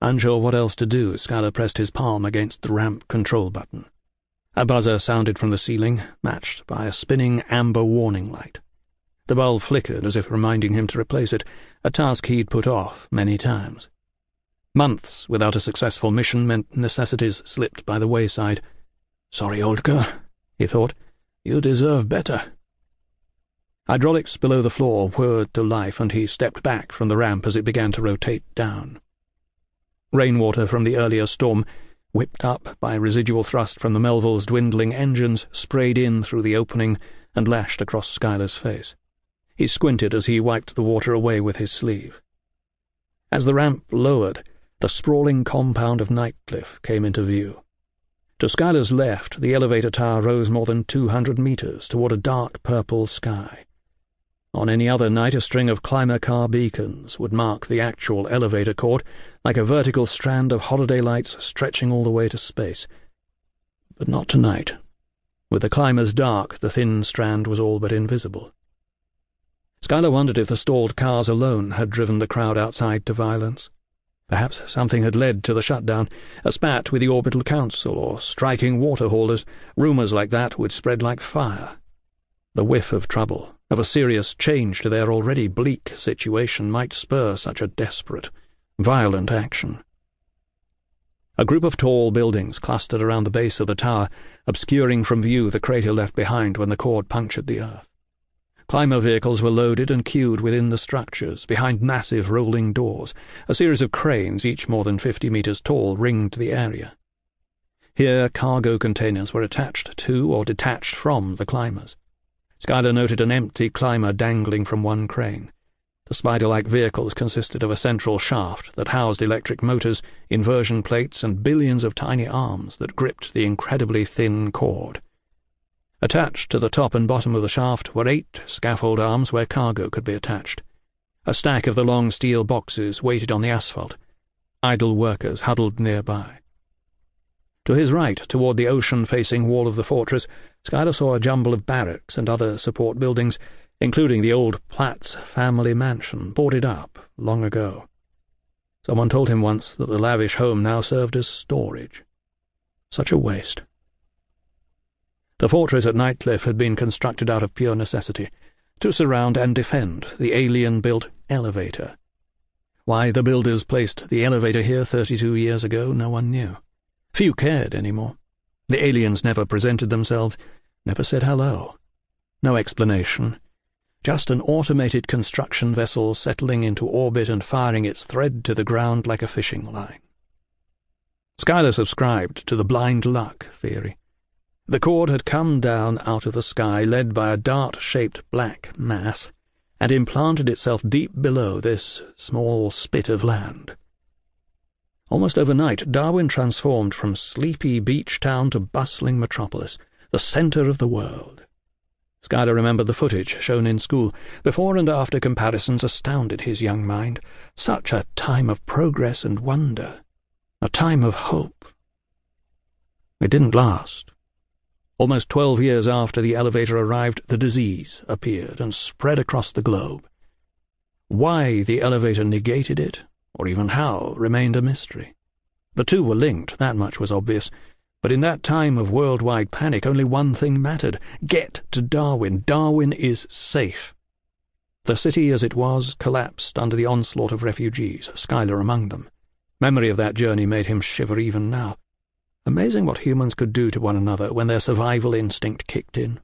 Unsure what else to do, Skyler pressed his palm against the ramp control button. A buzzer sounded from the ceiling, matched by a spinning amber warning light. The bulb flickered as if reminding him to replace it, a task he'd put off many times. Months without a successful mission meant necessities slipped by the wayside. Sorry, old girl, he thought. You deserve better. Hydraulics below the floor whirred to life, and he stepped back from the ramp as it began to rotate down. Rainwater from the earlier storm, whipped up by residual thrust from the Melville's dwindling engines, sprayed in through the opening and lashed across Skyler's face. He squinted as he wiped the water away with his sleeve. As the ramp lowered, the sprawling compound of Nightcliff came into view. To Skyler's left, the elevator tower rose more than two hundred meters toward a dark purple sky. On any other night, a string of climber car beacons would mark the actual elevator cord, like a vertical strand of holiday lights stretching all the way to space. But not tonight. With the climbers dark, the thin strand was all but invisible. Skyler wondered if the stalled cars alone had driven the crowd outside to violence. Perhaps something had led to the shutdown, a spat with the Orbital Council or striking water haulers. Rumours like that would spread like fire. The whiff of trouble, of a serious change to their already bleak situation, might spur such a desperate, violent action. A group of tall buildings clustered around the base of the tower, obscuring from view the crater left behind when the cord punctured the earth. Climber vehicles were loaded and queued within the structures, behind massive rolling doors. A series of cranes, each more than fifty meters tall, ringed the area. Here cargo containers were attached to or detached from the climbers. Skyler noted an empty climber dangling from one crane. The spider-like vehicles consisted of a central shaft that housed electric motors, inversion plates, and billions of tiny arms that gripped the incredibly thin cord. Attached to the top and bottom of the shaft were eight scaffold arms where cargo could be attached. A stack of the long steel boxes waited on the asphalt. Idle workers huddled nearby. To his right, toward the ocean-facing wall of the fortress, Skyler saw a jumble of barracks and other support buildings, including the old Platts family mansion, boarded up long ago. Someone told him once that the lavish home now served as storage. Such a waste. The fortress at Nightcliff had been constructed out of pure necessity, to surround and defend the alien-built elevator. Why the builders placed the elevator here thirty-two years ago, no one knew. Few cared any more. The aliens never presented themselves, never said hello. No explanation. Just an automated construction vessel settling into orbit and firing its thread to the ground like a fishing line. Skyler subscribed to the blind luck theory. The cord had come down out of the sky, led by a dart-shaped black mass, and implanted itself deep below this small spit of land. Almost overnight, Darwin transformed from sleepy beach town to bustling metropolis, the centre of the world. Skyler remembered the footage shown in school. Before and after comparisons astounded his young mind. Such a time of progress and wonder. A time of hope. It didn't last. Almost twelve years after the elevator arrived, the disease appeared and spread across the globe. Why the elevator negated it, or even how, remained a mystery. The two were linked, that much was obvious, but in that time of worldwide panic only one thing mattered. Get to Darwin. Darwin is safe. The city as it was collapsed under the onslaught of refugees, Skyler among them. Memory of that journey made him shiver even now. Amazing what humans could do to one another when their survival instinct kicked in.